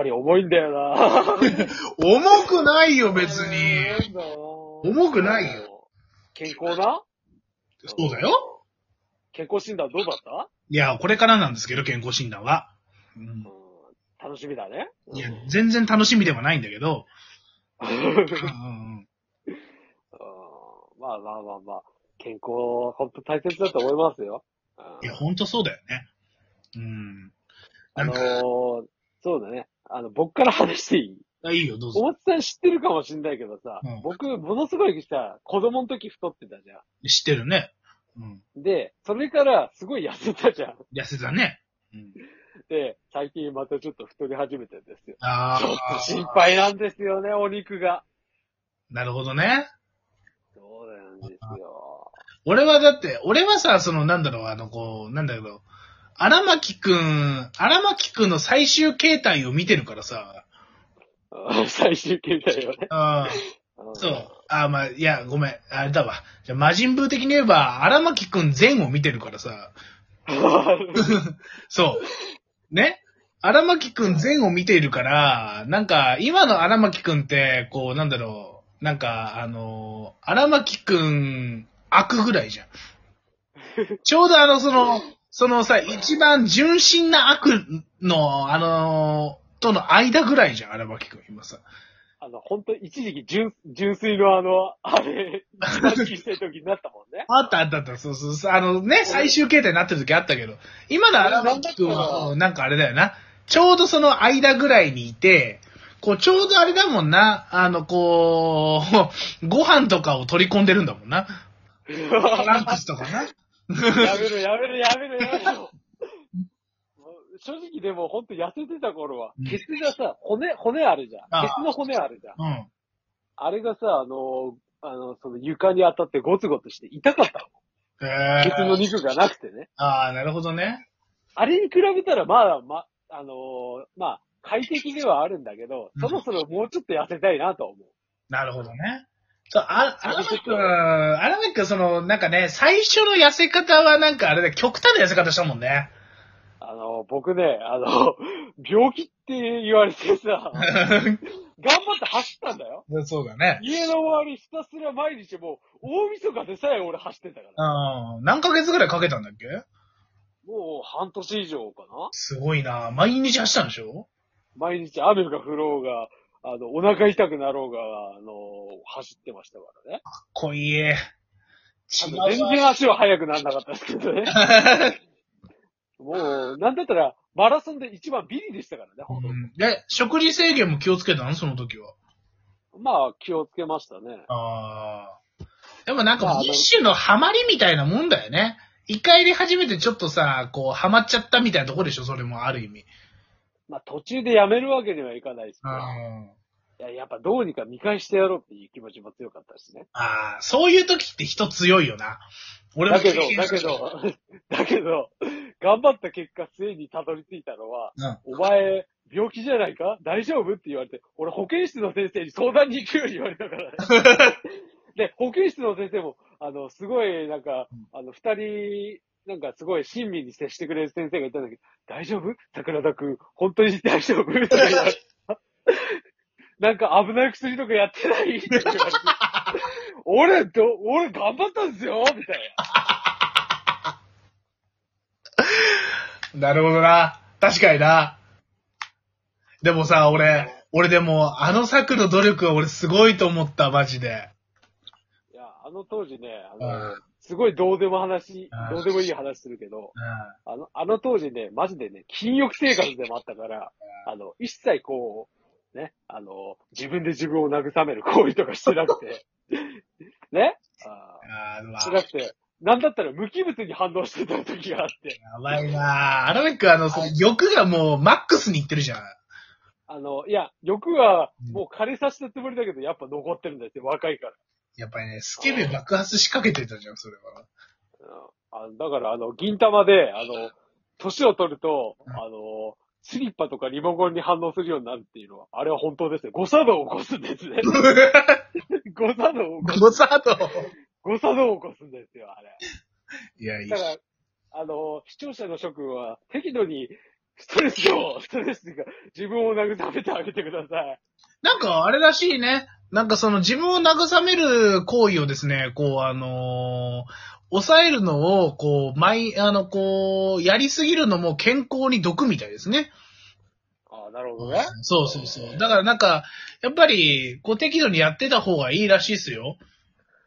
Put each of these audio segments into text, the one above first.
ぱり重いんだよな。重くないよ、別に。重くないよ。健康なそうだよ。健康診断どうだった？いや、これからなんですけど、健康診断は。うんうん楽しみだね。いや、全然楽しみではないんだけど。まあまあまあまあ、健康、本当大切だと思いますよ。うんいや、ほんとそうだよね。うん。あのー、そうだね。あの、僕から話していい？あいいよ、どうぞ。おもつさん知ってるかもしんないけどさ、うん僕、ものすごいさ、子供の時太ってたじゃ知ってるね。うん。ん。で、それからすごい痩せたじゃん。痩せたね。うん。で、最近またちょっと太り始めてるんですよ。あちょっとあ。心配なんですよね、お肉が。なるほどね。そうなんですよ。俺はだって、俺はさ、その、なんだろう、あの、こう、なんだけど、荒牧くん、荒牧くんの最終形態を見てるからさ、う ん最終形態よね。あうんそう。あまあ、いや、ごめん、あれだわ。じゃあ、魔人ブー的に言えば、荒牧くん全を見てるからさ、そう。ね？荒牧くん全を見ているから、なんか、今の荒牧くんって、こう、なんだろう、なんか、あの、荒牧くん、悪ぐらいじゃん。ちょうどあの、その、そのさ、一番純真な悪の、あの、との間ぐらいじゃん、荒牧くん、今さ。あの、本当一時期純、純粋のあの、あれ、一番小さい時になったもんね。あったあったあった、そうそうそう。あのね、最終形態になってる時あったけど、今の荒牧くんは、なんかあれだよな。ちょうどその間ぐらいにいて、こう、ちょうどあれだもんな。あの、こう、ご飯とかを取り込んでるんだもんな。ト ランクスとかな。やめろ、やめろ、やめろ、やめろ。正直でも本当痩せてた頃はうん、ケツがさ、骨、骨あるじゃん。ケツの骨あるじゃん。うん。あれがさ、あの、あの、その床に当たってゴツゴツして痛かったへの。ケツのー。肉がなくてね。ああ、なるほどね。あれに比べたらまだ、ま、あのーまあ、快適ではあるんだけど、そろそろもうちょっと痩せたいなと思う。なるほどね。そう、あ、荒牧くん、荒牧くん、その、なんかね、最初の痩せ方はなんかあれだ、極端な痩せ方したもんね。あの、僕ね、あの、病気って言われてさ、頑張って走ったんだよ。そうだね。家の周りひたすら毎日もう、大晦日でさえ俺走ってたから。うん。何ヶ月ぐらいかけたんだっけ？もう半年以上かなすごいな毎日走ったんでしょ？毎日雨が降ろうが、あの、お腹痛くなろうが、あの、走ってましたからね。かっこいい。違あの全然足は速くならなかったですけどね。もう、なんだったら、マラソンで一番ビリでしたからね、ほんとうんで、食事制限も気をつけたの？その時は。まあ、気をつけましたね。ああ。でもなんか一種のハマりみたいなもんだよね。一回やり始めてちょっとさ、こう、ハマっちゃったみたいなとこでしょ？それもある意味。まあ、途中でやめるわけにはいかないですけど、うん。いや、やっぱどうにか見返してやろうっていう気持ちも強かったしね。ああ、そういう時って人強いよな。俺もだけどだけど、だけど、頑張った結果、末にたどり着いたのは、うん。お前、病気じゃないか？大丈夫？って言われて、俺保健室の先生に相談に行くように言われたからね。で、保健室の先生も、あの、すごい、なんか、あの、二人、なんかすごい親身に接してくれる先生がいたんだけど、大丈夫？桜田くん、本当に大丈夫？とか言われてなんか危ない薬とかやってない？って言われて俺、ど、俺頑張ったんですよ？みたいな。なるほどな。確かにな。でもさ、俺、俺でも、あの作の努力は俺すごいと思った、マジで。いや、あの当時ね、あうのん、すごいどうでも話うん、どうでもいい話するけど、うん。あの、あの当時ね、マジでね、禁欲生活でもあったから、あの、一切こう、ね、あの、自分で自分を慰める行為とかしてなくて、ね？ああしてなくて、なんだったら無機物に反応してた時があって、やばいな。ぁ。アラメックあの、その欲がもうマックスにいってるじゃん。あの、いや、欲はもう枯れさせたつもりだけど、やっぱ残ってるんですよ、若いから。やっぱりね、スケベ爆発しかけてたじゃん、それは。うんあだから、あの、銀玉で、あの、年を取ると、うんあの、スリッパとかリモコンに反応するようになるっていうのは、あれは本当ですよ。誤作動を起こすんですね。誤作動を起こす。ゴサート。誤作動を起こすんですよ、あれ。いや、いいだ。から、あの、視聴者の諸君は、適度にストレスを、ストレスが自分を慰めてあげてください。なんか、あれらしいね。なんかその自分を慰める行為をですね、こう、あのー抑えるのを、こう、毎、あの、こう、やりすぎるのも健康に毒みたいですね。ああ、なるほどね。そうそうそう。だからなんか、やっぱり、こう適度にやってた方がいいらしいですよ。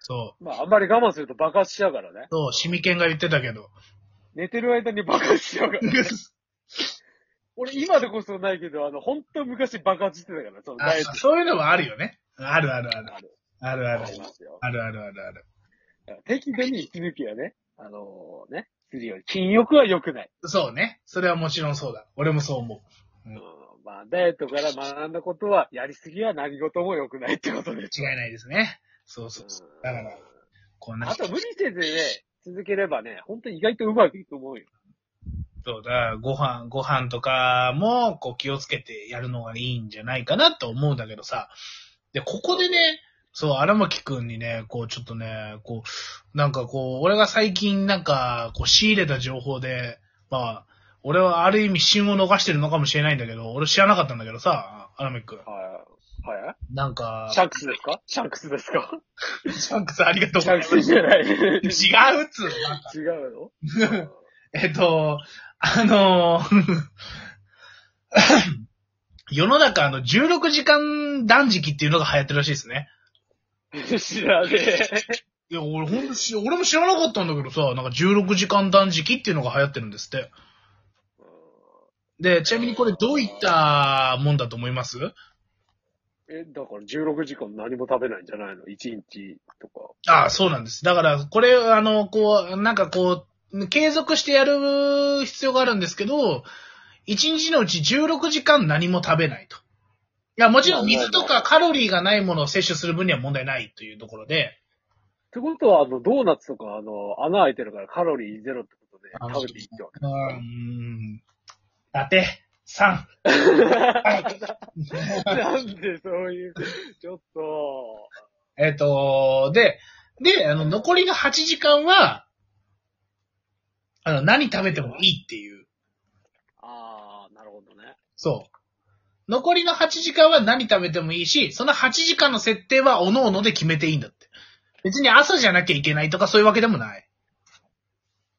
そう。まあ、あんまり我慢すると爆発しちゃうからね。そう、シミケンが言ってたけど。寝てる間に爆発しちゃうから、ね。俺今でこそないけど、あの、本当昔爆発してたから、そのあダイエット。そういうのもあるよね。あるあるある。ある。あるあるあ。りますよ。あるあるあるある。適度に息抜きはね、あのね、するように。禁欲は良くない。そうね。それはもちろんそうだ。俺もそう思う。うん。まあ、ダイエットから学んだことは、やりすぎは何事も良くないってことです。違いないですね。そうそうそう。だから、こんかあと無理せずね、続ければね、本当に意外とうまくいくと思うよ。そうだ、ご飯、ご飯とかも、こう気をつけてやるのがいいんじゃないかなと思うんだけどさ。で、ここでね、そう、荒牧くんにね、こうちょっとね、こう、なんかこう、俺が最近なんか、こう仕入れた情報で、まあ、俺はある意味旬を逃してるのかもしれないんだけど、俺知らなかったんだけどさ、荒牧くん。はい。はいなんか、シャンクスですか？シャンクスですか？シャンクスありがとうごシャンクざいます。スじゃない。違違うっつうのなんかうの？えっと、あの 世の中あの16時間断食っていうのが流行ってるらしいですね。知らねいや、俺ほんとし、俺も知らなかったんだけどさ、なんか16時間断食っていうのが流行ってるんですって。で、ちなみにこれどういったもんだと思います？え。え、だから16時間何も食べないんじゃないの ?1 日とか。ああ、そうなんです。だから、これ、あの、こう、なんかこう、継続してやる必要があるんですけど、1日のうち16時間何も食べないと。いや、もちろん水とかカロリーがないものを摂取する分には問題ないというところで、ってことは、あの、ドーナツとか、あの、穴開いてるからカロリーゼロってことであ食べていいってわけ。うーん、だて、3。なんでそういう、ちょっと、えっと、で、で、あの、残りの8時間は、あの、何食べてもいいっていう。ああ、なるほどね。そう。残りの8時間は何食べてもいいし、その8時間の設定は各々で決めていいんだって。別に朝じゃなきゃいけないとかそういうわけでもない。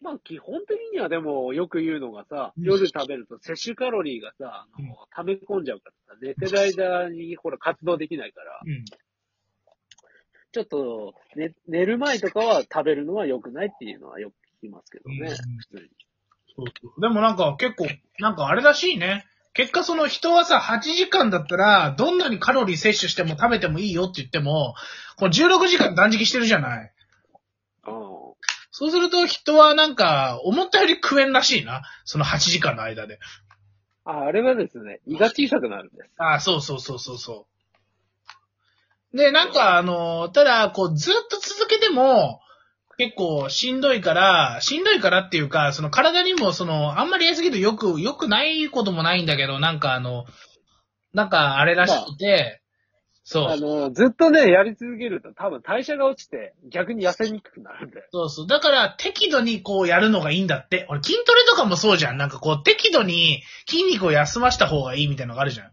まあ、基本的にはでも、よく言うのがさ、うん夜食べると摂取カロリーがさ、あの溜め込んじゃうからさ、寝てる間に、ほら、活動できないから、うん。ちょっと、ね、寝る前とかは食べるのは良くないっていうのはよく聞きますけどね。でもなんか結構、なんかあれらしいね。結果その人はさ、8時間だったら、どんなにカロリー摂取しても食べてもいいよって言っても、この16時間断食してるじゃない。あそうすると人はなんか、思ったより食えんらしいな。その8時間の間で。あ、あれはですね、胃が小さくなるんです。ああ、そうそうそうそうそう。で、なんかあの、ただ、こう、ずっと続けても、結構しんどいから、しんどいからっていうか、その体にもその、あんまりやりすぎるとよく、よくないこともないんだけど、なんかあの、なんかあれらしくて、そう。あの、ずっとね、やり続けると多分代謝が落ちて、逆に痩せにくくなるんだよ。そうそう。だから、適度にこうやるのがいいんだって。俺、筋トレとかもそうじゃん。なんかこう、適度に筋肉を休ました方がいいみたいなのがあるじゃん。あ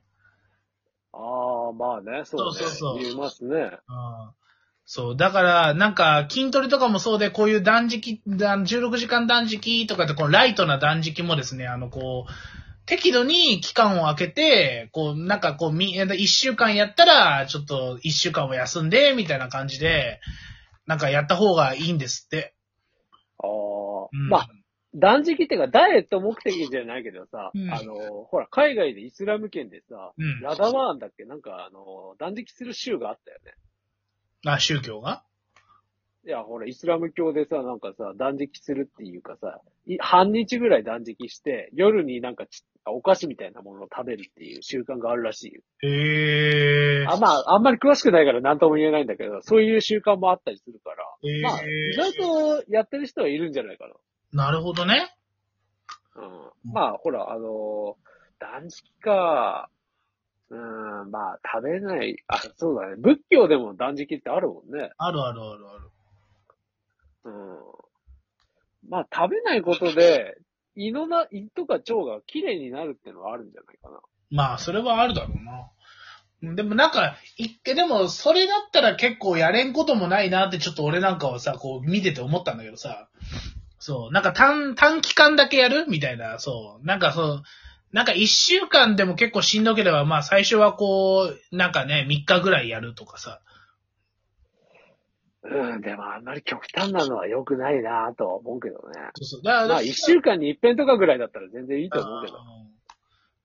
あ、まあね、そうね。そうそうそう言いますね。うんそう。だから、なんか、筋トレとかもそうで、こういう断食、断16時間断食とかって、このライトな断食もですね、あの、こう、適度に期間を空けて、こう、なんかこう、み、一週間やったら、ちょっと一週間を休んで、みたいな感じで、なんかやった方がいいんですって。ああ、うん、まあ、断食っていうか、ダイエット目的じゃないけどさ、うんあの、ほら、海外でイスラム圏でさ、うん。ラダワーンだっけ？なんか、あの、断食する州があったよね。あ、宗教が？いや、ほら、イスラム教でさ、なんかさ、断食するっていうかさ、い半日ぐらい断食して、夜になんかちお菓子みたいなものを食べるっていう習慣があるらしいよ。へえー。あ、まあ、あんまり詳しくないから何とも言えないんだけど、そういう習慣もあったりするから、えまあ、意外とやってる人はいるんじゃないかなるほどね。な。うん。まあ、ほら、あの断食か、うん、まあ、食べない、あ、そうだね。仏教でも断食ってあるもんね。あるあるあるある。うん。まあ、食べないことで、胃のな、胃とか腸が綺麗になるってのはあるんじゃないかな。まあ、それはあるだろうな。でもなんか、一回、でも、それだったら結構やれんこともないなってちょっと俺なんかはさ、こう見てて思ったんだけどさ。そう、なんか短、短期間だけやるみたいな、そう。なんかそう、なんか一週間でも結構しんどければ、まあ最初はこう、なんかね、3日ぐらいやるとかさ。うん、でもあんまり極端なのは良くないなとは思うけどね。そうそう。だから、まあ一週間に一遍とかぐらいだったら全然いいと思うけど。うん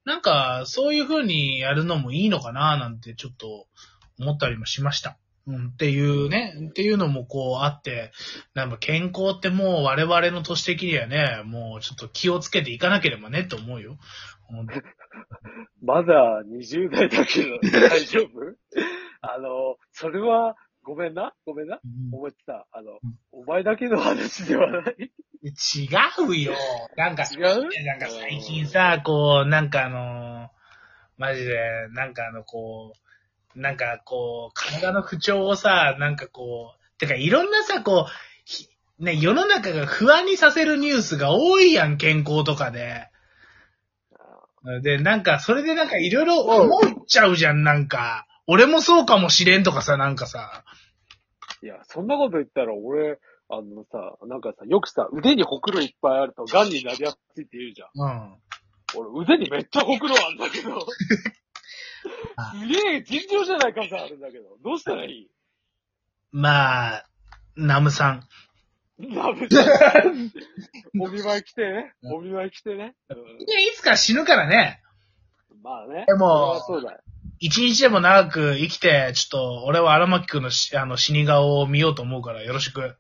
なんか、そういう風にやるのもいいのかななんてちょっと思ったりもしました。うん、っていうね、っていうのもこうあって、なんか健康ってもう我々の年的にはね、もうちょっと気をつけていかなければねって思うよ。うん まだ20代だけど大丈夫？あの、それは、ごめんな？ごめんな？思ってた。あの、お前だけの話ではない？違うよ。なんか、違う？なんか最近さ、こう、なんかあのーマジで、なんかあの、こう、なんかこう、体の不調をさ、なんかこう、てかいろんなさ、こう、ひね、世の中が不安にさせるニュースが多いやん、健康とかで。で、なんか、それでなんかいろいろ思っちゃうじゃん、なんか。俺もそうかもしれんとかさ、なんかさ。いや、そんなこと言ったら俺、あのさ、なんかさ、よくさ、腕にほくろいっぱいあると癌になりやすいって言うじゃん。うん。俺腕にめっちゃほくろあんだけど。あすげえ尋常じゃない感があるんだけど。どうしたらいい？まあ、ナムさん。ラブちゃん。お見舞い来てね。お見舞い来てね。ういや、いつか死ぬからね。ん、まあね。でもそれはそうだよ。一日でも長く生きて、ちょっと、俺は荒牧くんのしあの死に顔を見ようと思うから、よろしく。